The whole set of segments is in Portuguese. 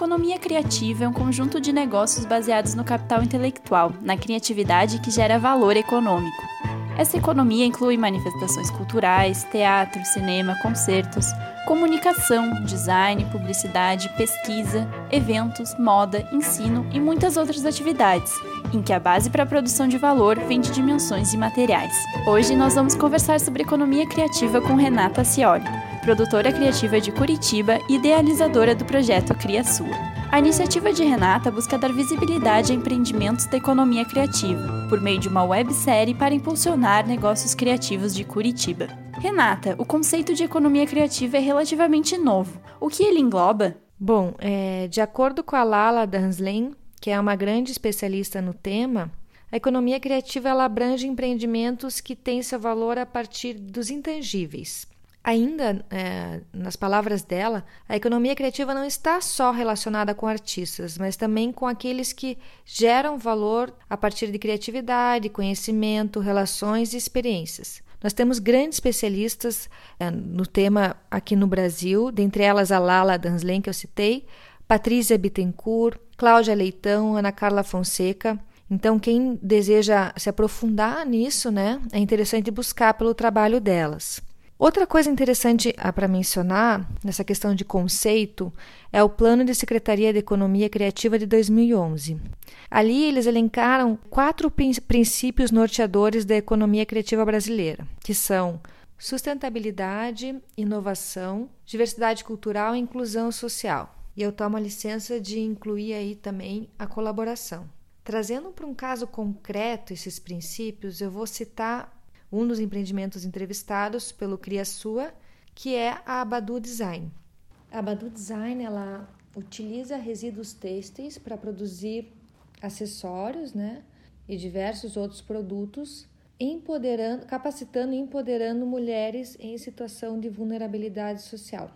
economia criativa é um conjunto de negócios baseados no capital intelectual, na criatividade que gera valor econômico. Essa economia inclui manifestações culturais, teatro, cinema, concertos, comunicação, design, publicidade, pesquisa, eventos, moda, ensino e muitas outras atividades, em que a base para a produção de valor vem de dimensões imateriais. Hoje nós vamos conversar sobre economia criativa com Renata Cioli, produtora criativa de Curitiba e idealizadora do projeto Cria Sua. A iniciativa de Renata busca dar visibilidade a empreendimentos da economia criativa, por meio de uma websérie para impulsionar negócios criativos de Curitiba. Renata, o conceito de economia criativa é relativamente novo. O que ele engloba? Bom, é, de acordo com a Lala Danslin, que é uma grande especialista no tema, a economia criativa abrange empreendimentos que têm seu valor a partir dos intangíveis, Ainda, é, nas palavras dela, a economia criativa não está só relacionada com artistas, mas também com aqueles que geram valor a partir de criatividade, conhecimento, relações e experiências. Nós temos grandes especialistas é, no tema aqui no Brasil, dentre elas a Lala Danslen, que eu citei, Patrícia Bittencourt, Cláudia Leitão, Ana Carla Fonseca. Então, quem deseja se aprofundar nisso, né, é interessante buscar pelo trabalho delas. Outra coisa interessante para mencionar nessa questão de conceito é o Plano de Secretaria de Economia Criativa de 2011. Ali eles elencaram quatro princípios norteadores da economia criativa brasileira, que são sustentabilidade, inovação, diversidade cultural e inclusão social. E eu tomo a licença de incluir aí também a colaboração. Trazendo para um caso concreto esses princípios, eu vou citar um dos empreendimentos entrevistados pelo Cria Sua, que é a Abadu Design. A Abadu Design ela utiliza resíduos têxteis para produzir acessórios, né, e diversos outros produtos, empoderando, capacitando e empoderando mulheres em situação de vulnerabilidade social.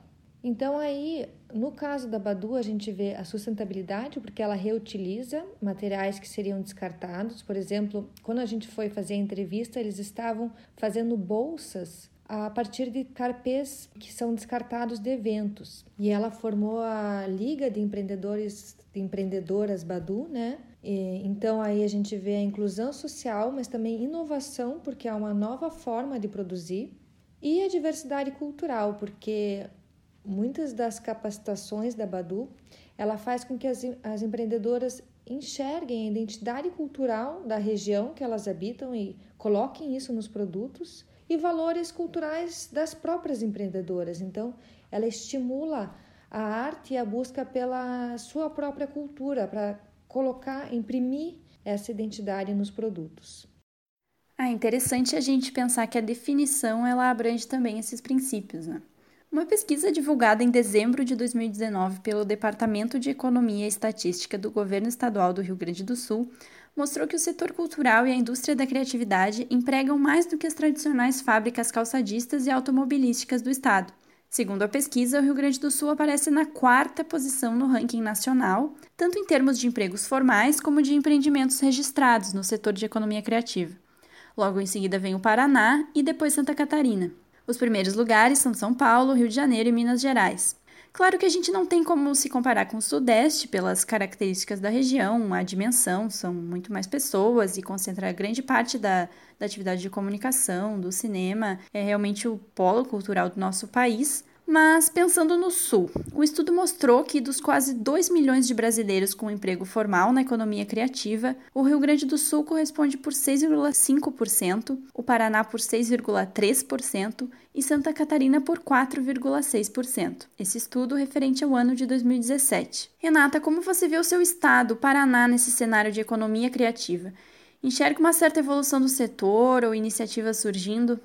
Então aí, no caso da Badu, a gente vê a sustentabilidade, porque ela reutiliza materiais que seriam descartados. Por exemplo, quando a gente foi fazer a entrevista, eles estavam fazendo bolsas a partir de carpês que são descartados de eventos. E ela formou a Liga de Empreendedores de Empreendedoras Badu, né? E, então aí a gente vê a inclusão social, mas também inovação, porque é uma nova forma de produzir, e a diversidade cultural, porque muitas das capacitações da Badu, ela faz com que as, as empreendedoras enxerguem a identidade cultural da região que elas habitam e coloquem isso nos produtos e valores culturais das próprias empreendedoras. Então, ela estimula a arte e a busca pela sua própria cultura para colocar, imprimir essa identidade nos produtos. Ah, interessante a gente pensar que a definição ela abrange também esses princípios, né? Uma pesquisa divulgada em dezembro de 2019 pelo Departamento de Economia e Estatística do Governo Estadual do Rio Grande do Sul mostrou que o setor cultural e a indústria da criatividade empregam mais do que as tradicionais fábricas calçadistas e automobilísticas do estado. Segundo a pesquisa, o Rio Grande do Sul aparece na quarta posição no ranking nacional, tanto em termos de empregos formais como de empreendimentos registrados no setor de economia criativa. Logo em seguida vem o Paraná e depois Santa Catarina. Os primeiros lugares são São Paulo, Rio de Janeiro e Minas Gerais. Claro que a gente não tem como se comparar com o Sudeste pelas características da região, a dimensão, são muito mais pessoas e concentra grande parte da, da atividade de comunicação, do cinema, é realmente o polo cultural do nosso país. Mas pensando no Sul, o estudo mostrou que dos quase 2 milhões de brasileiros com emprego formal na economia criativa, o Rio Grande do Sul corresponde por 6,5%, o Paraná por 6,3% e Santa Catarina por 4,6%. Esse estudo referente ao ano de 2017. Renata, como você vê o seu estado, Paraná, nesse cenário de economia criativa? Enxerga uma certa evolução do setor ou iniciativas surgindo?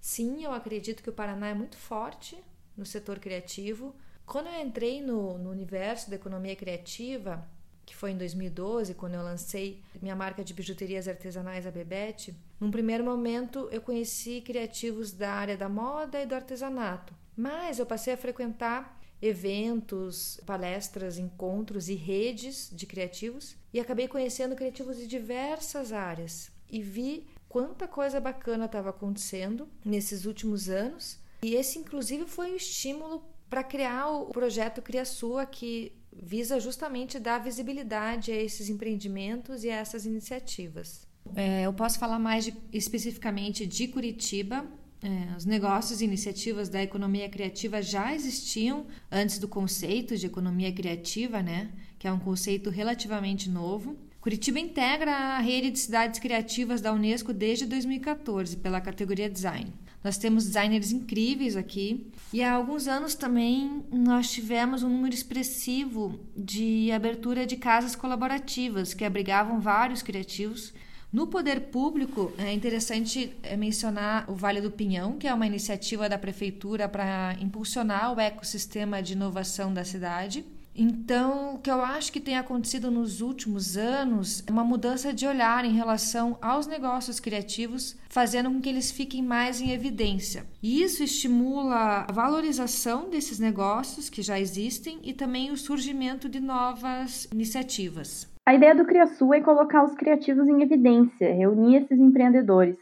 Sim, eu acredito que o Paraná é muito forte no setor criativo. Quando eu entrei no, no universo da economia criativa, que foi em 2012, quando eu lancei minha marca de bijuterias artesanais, a Bebete, num primeiro momento eu conheci criativos da área da moda e do artesanato, mas eu passei a frequentar eventos, palestras, encontros e redes de criativos e acabei conhecendo criativos de diversas áreas e vi quanta coisa bacana estava acontecendo nesses últimos anos e esse, inclusive, foi o estímulo para criar o projeto Cria Sua, que visa justamente dar visibilidade a esses empreendimentos e a essas iniciativas. É, eu posso falar mais de, especificamente de Curitiba. É, os negócios e iniciativas da economia criativa já existiam antes do conceito de economia criativa, né? Que é um conceito relativamente novo. Curitiba integra a rede de cidades criativas da Unesco desde 2014 pela categoria Design. Nós temos designers incríveis aqui e há alguns anos também nós tivemos um número expressivo de abertura de casas colaborativas que abrigavam vários criativos. No poder público, é interessante é, mencionar o Vale do Pinhão, que é uma iniciativa da prefeitura para impulsionar o ecossistema de inovação da cidade. Então, o que eu acho que tem acontecido nos últimos anos é uma mudança de olhar em relação aos negócios criativos, fazendo com que eles fiquem mais em evidência. E isso estimula a valorização desses negócios que já existem e também o surgimento de novas iniciativas. A ideia do CriaSul é colocar os criativos em evidência, reunir esses empreendedores.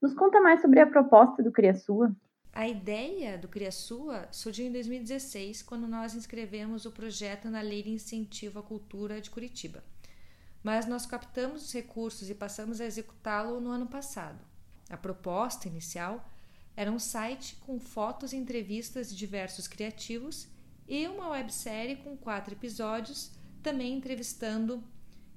Nos conta mais sobre a proposta do CriaSua. A ideia do CriaSua surgiu em 2016, quando nós inscrevemos o projeto na Lei de Incentivo à Cultura de Curitiba. Mas nós captamos os recursos e passamos a executá-lo no ano passado. A proposta inicial era um site com fotos e entrevistas de diversos criativos e uma websérie com quatro episódios, também entrevistando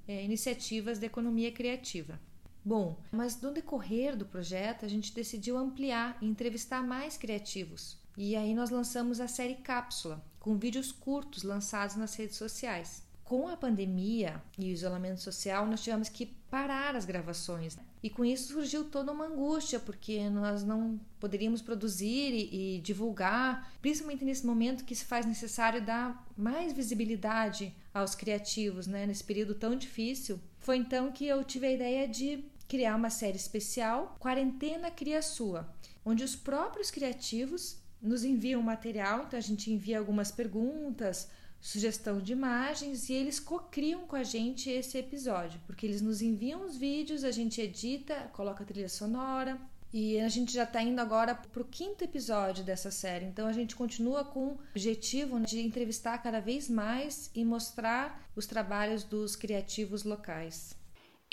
é, iniciativas de economia criativa. Bom, mas no decorrer do projeto a gente decidiu ampliar e entrevistar mais criativos. E aí nós lançamos a série Cápsula, com vídeos curtos lançados nas redes sociais. Com a pandemia e o isolamento social, nós tivemos que parar as gravações. E com isso surgiu toda uma angústia, porque nós não poderíamos produzir e, e divulgar, principalmente nesse momento que se faz necessário dar mais visibilidade aos criativos, né, nesse período tão difícil. Foi então que eu tive a ideia de criar uma série especial, Quarentena Cria Sua, onde os próprios criativos nos enviam material, então a gente envia algumas perguntas, sugestão de imagens e eles cocriam com a gente esse episódio, porque eles nos enviam os vídeos, a gente edita, coloca a trilha sonora e a gente já está indo agora para o quinto episódio dessa série. Então a gente continua com o objetivo de entrevistar cada vez mais e mostrar os trabalhos dos criativos locais.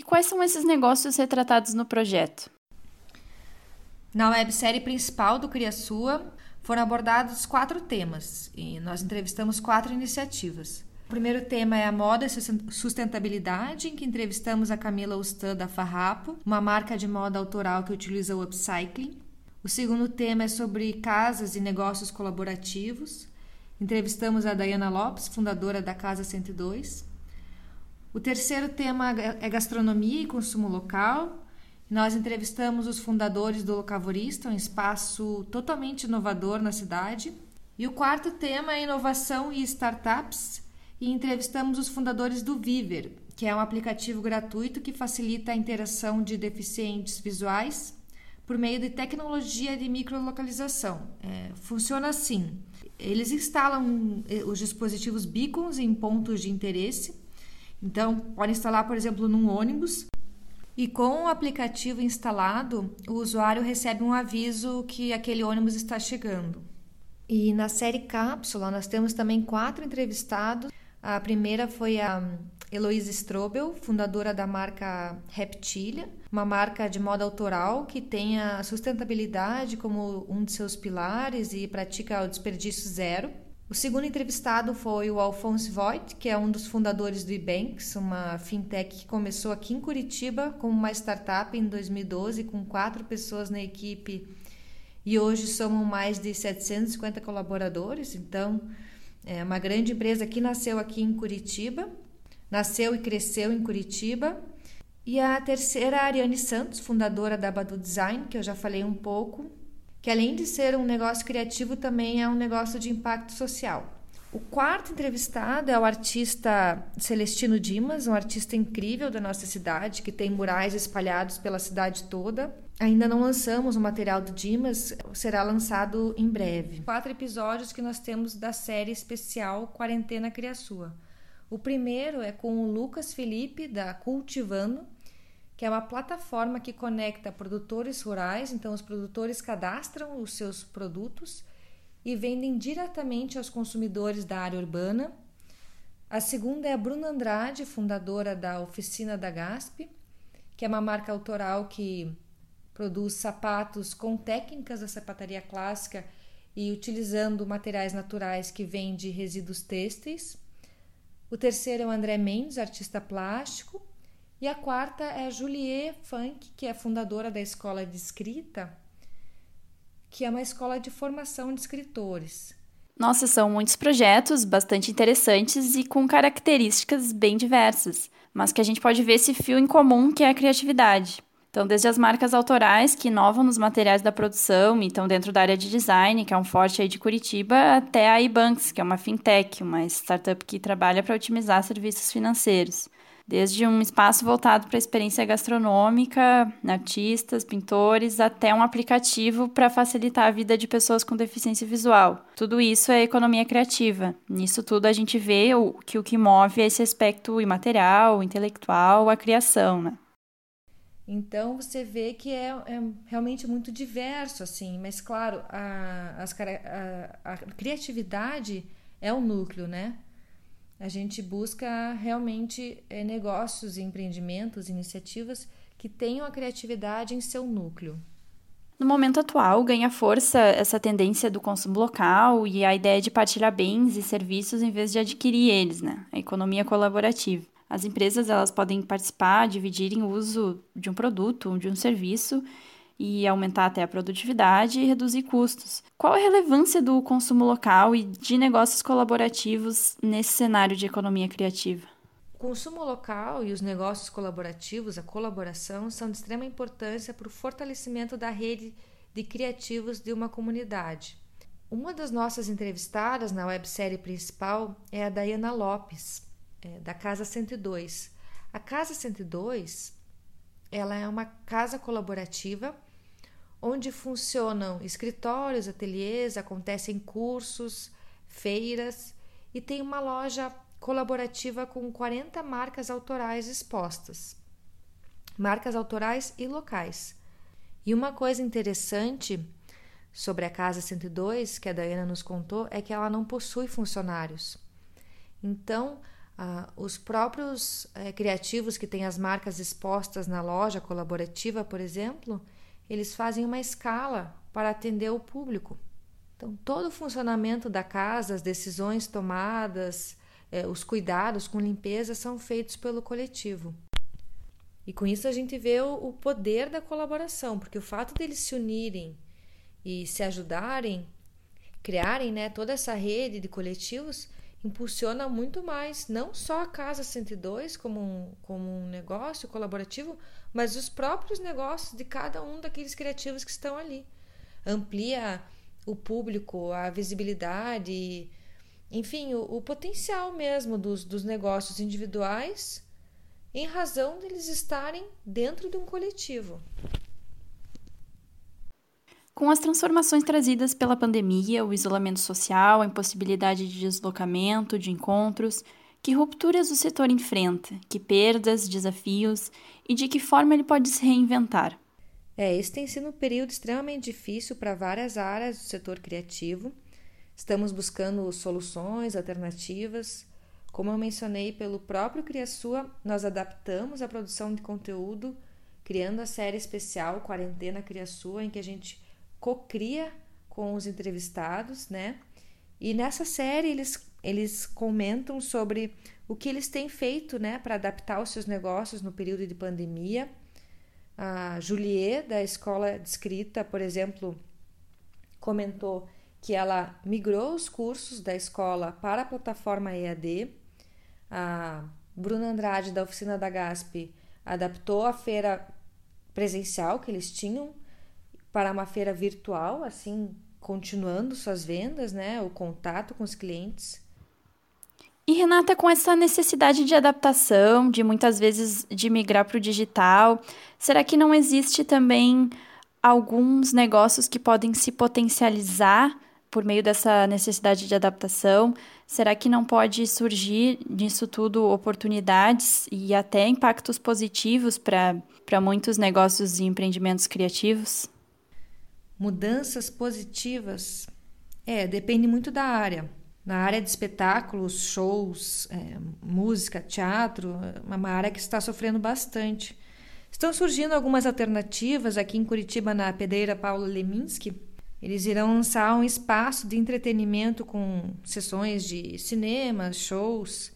E quais são esses negócios retratados no projeto? Na websérie principal do Cria Sua foram abordados quatro temas e nós entrevistamos quatro iniciativas. O primeiro tema é a moda e sustentabilidade, em que entrevistamos a Camila Ustan da Farrapo, uma marca de moda autoral que utiliza o upcycling. O segundo tema é sobre casas e negócios colaborativos. Entrevistamos a Dayana Lopes, fundadora da Casa 102. O terceiro tema é gastronomia e consumo local. Nós entrevistamos os fundadores do Locavorista, um espaço totalmente inovador na cidade. E o quarto tema é inovação e startups. E entrevistamos os fundadores do Viver, que é um aplicativo gratuito que facilita a interação de deficientes visuais por meio de tecnologia de microlocalização. É, funciona assim: eles instalam eh, os dispositivos beacons em pontos de interesse então, pode instalar, por exemplo, num ônibus e com o aplicativo instalado, o usuário recebe um aviso que aquele ônibus está chegando. E na série Cápsula, nós temos também quatro entrevistados. A primeira foi a Heloísa Strobel, fundadora da marca Reptilia, uma marca de moda autoral que tem a sustentabilidade como um de seus pilares e pratica o desperdício zero. O segundo entrevistado foi o Alphonse Voigt, que é um dos fundadores do eBanks, uma fintech que começou aqui em Curitiba como uma startup em 2012, com quatro pessoas na equipe e hoje somam mais de 750 colaboradores. Então, é uma grande empresa que nasceu aqui em Curitiba, nasceu e cresceu em Curitiba. E a terceira, a Ariane Santos, fundadora da Badu Design, que eu já falei um pouco, que além de ser um negócio criativo, também é um negócio de impacto social. O quarto entrevistado é o artista Celestino Dimas, um artista incrível da nossa cidade, que tem murais espalhados pela cidade toda. Ainda não lançamos o material do Dimas, será lançado em breve. Quatro episódios que nós temos da série especial Quarentena Criaçua. O primeiro é com o Lucas Felipe, da Cultivando, que é uma plataforma que conecta produtores rurais, então os produtores cadastram os seus produtos e vendem diretamente aos consumidores da área urbana. A segunda é a Bruna Andrade, fundadora da Oficina da Gasp, que é uma marca autoral que produz sapatos com técnicas da sapataria clássica e utilizando materiais naturais que vêm de resíduos têxteis. O terceiro é o André Mendes, artista plástico. E a quarta é a Julie Funk, que é fundadora da Escola de Escrita, que é uma escola de formação de escritores. Nossa, são muitos projetos bastante interessantes e com características bem diversas, mas que a gente pode ver esse fio em comum que é a criatividade. Então, desde as marcas autorais que inovam nos materiais da produção e estão dentro da área de design, que é um forte aí de Curitiba, até a iBanks, que é uma fintech, uma startup que trabalha para otimizar serviços financeiros desde um espaço voltado para a experiência gastronômica, artistas, pintores, até um aplicativo para facilitar a vida de pessoas com deficiência visual. Tudo isso é economia criativa. Nisso tudo a gente vê o, que o que move é esse aspecto imaterial, intelectual, a criação, né? Então você vê que é, é, realmente muito diverso, assim, mas claro, a, as, a, a criatividade é o núcleo, né? A gente busca realmente é, negócios, empreendimentos, iniciativas que tenham a criatividade em seu núcleo. No momento atual, ganha força essa tendência do consumo local e a ideia de partilhar bens e serviços em vez de adquirir eles, né? A economia colaborativa. As empresas elas podem participar, dividirem o uso de um produto, de um serviço e aumentar até a produtividade e reduzir custos. Qual a relevância do consumo local e de negócios colaborativos nesse cenário de economia criativa? O consumo local e os negócios colaborativos, a colaboração, são de extrema importância para o fortalecimento da rede de criativos de uma comunidade. Uma das nossas entrevistadas na websérie principal é a Dayana Lopes, é, da Casa 102. A Casa 102 ela é uma casa colaborativa onde funcionam escritórios, ateliês, acontecem cursos, feiras e tem uma loja colaborativa com 40 marcas autorais expostas. Marcas autorais e locais. E uma coisa interessante sobre a Casa 102, que a Dayana nos contou, é que ela não possui funcionários. Então, ah, os próprios eh, criativos que têm as marcas expostas na loja colaborativa, por exemplo, eles fazem uma escala para atender o público. Então, todo o funcionamento da casa, as decisões tomadas, eh, os cuidados com limpeza são feitos pelo coletivo. E com isso a gente vê o, o poder da colaboração, porque o fato deles se unirem e se ajudarem, criarem né, toda essa rede de coletivos, impulsiona muito mais, não só a Casa 102 como um, como um negócio colaborativo, mas os próprios negócios de cada um daqueles criativos que estão ali. Amplia o público, a visibilidade, enfim, o, o potencial mesmo dos, dos negócios individuais em razão deles estarem dentro de um coletivo. Com as transformações trazidas pela pandemia, o isolamento social, a impossibilidade de deslocamento, de encontros, que rupturas o setor enfrenta? Que perdas, desafios e de que forma ele pode se reinventar? É, esse tem sido um período extremamente difícil para várias áreas do setor criativo. Estamos buscando soluções, alternativas. Como eu mencionei, pelo próprio Criasua, nós adaptamos a produção de conteúdo, criando a série especial Quarentena Criasua, em que a gente cocria com os entrevistados, né? E nessa série eles, eles comentam sobre o que eles têm feito, né, para adaptar os seus negócios no período de pandemia. A Juliet, da Escola de Escrita, por exemplo, comentou que ela migrou os cursos da escola para a plataforma EAD. A Bruna Andrade, da Oficina da GASP, adaptou a feira presencial que eles tinham para uma feira virtual, assim, continuando suas vendas, né, o contato com os clientes. E Renata, com essa necessidade de adaptação, de muitas vezes de migrar para o digital, será que não existe também alguns negócios que podem se potencializar por meio dessa necessidade de adaptação? Será que não pode surgir nisso tudo oportunidades e até impactos positivos para muitos negócios e empreendimentos criativos? Mudanças positivas? É, depende muito da área. na área de espetáculos, shows, é, música, teatro, é uma área que está sofrendo bastante. Estão surgindo algumas alternativas aqui em Curitiba, na pedreira Paulo Leminski. Eles irão lançar um espaço de entretenimento com sessões de cinema, shows.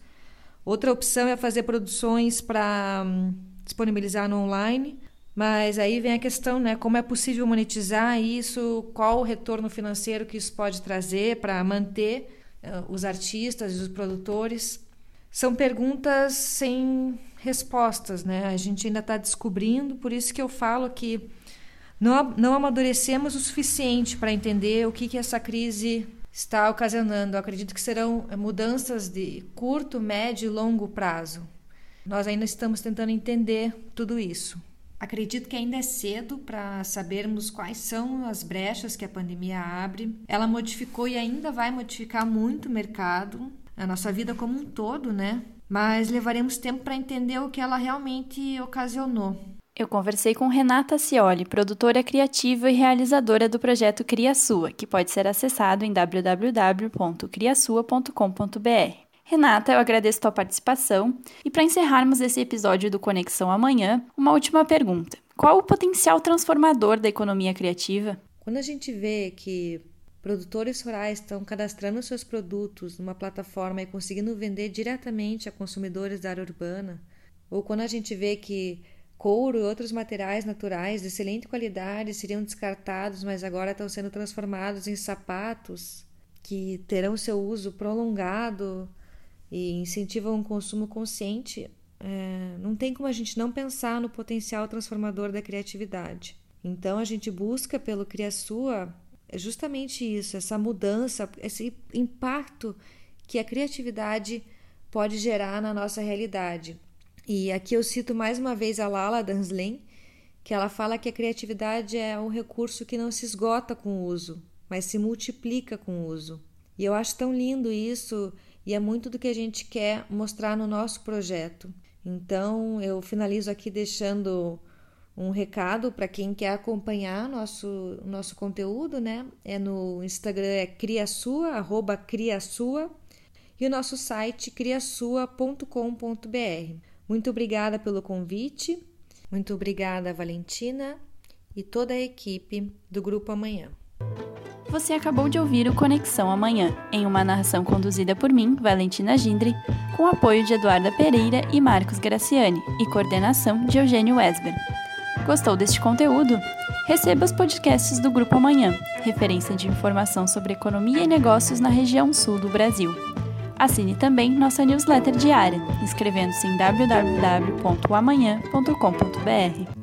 Outra opção é fazer produções para hum, disponibilizar no online. Mas aí vem a questão, né? Como é possível monetizar isso? Qual o retorno financeiro que isso pode trazer para manter uh, os artistas e os produtores? São perguntas sem respostas, né? A gente ainda está descobrindo, por isso que eu falo que não, não amadurecemos o suficiente para entender o que, que essa crise está ocasionando. Eu acredito que serão eh, mudanças de curto, médio e longo prazo. Nós ainda estamos tentando entender tudo isso. Acredito que ainda é cedo para sabermos quais são as brechas que a pandemia abre. Ela modificou e ainda vai modificar muito o mercado, a nossa vida como um todo, né? Mas levaremos tempo para entender o que ela realmente ocasionou. Eu conversei com Renata Cioli, produtora criativa e realizadora do projeto Cria Sua, que pode ser acessado em www.criasua.com.br. Renata, eu agradeço tua participação e para encerrarmos esse episódio do Conexão Amanhã, uma última pergunta. Qual o potencial transformador da economia criativa? Quando a gente vê que produtores rurais estão cadastrando seus produtos numa plataforma e conseguindo vender diretamente a consumidores da área urbana, ou quando a gente vê que couro e outros materiais naturais de excelente qualidade seriam descartados, mas agora estão sendo transformados em sapatos que terão seu uso prolongado e incentivam um consumo consciente, é, não tem como a gente não pensar no potencial transformador da criatividade. Então a gente busca pelo Criasua é justamente isso, essa mudança, esse impacto que a criatividade pode gerar na nossa realidade. E aqui eu cito mais uma vez a Lala Dansley, que ela fala que a criatividade é um recurso que não se esgota com o uso, mas se multiplica com o uso. E eu acho tão lindo isso e é muito do que a gente quer mostrar no nosso projeto. Então, eu finalizo aqui deixando um recado para quem quer acompanhar nosso nosso conteúdo, né? É no Instagram é criasua, arroba criasua, e o nosso site criasua.com.br. Muito obrigada pelo convite, muito obrigada Valentina e toda a equipe do Grupo Amanhã. Você acabou de ouvir o Conexão Amanhã, em uma narração conduzida por mim, Valentina Gindre, com apoio de Eduarda Pereira e Marcos Graciani e coordenação de Eugênio Wesber. Gostou deste conteúdo? Receba os podcasts do Grupo Amanhã, referência de informação sobre economia e negócios na região sul do Brasil. Assine também nossa newsletter diária, inscrevendo-se em www.amanhã.com.br.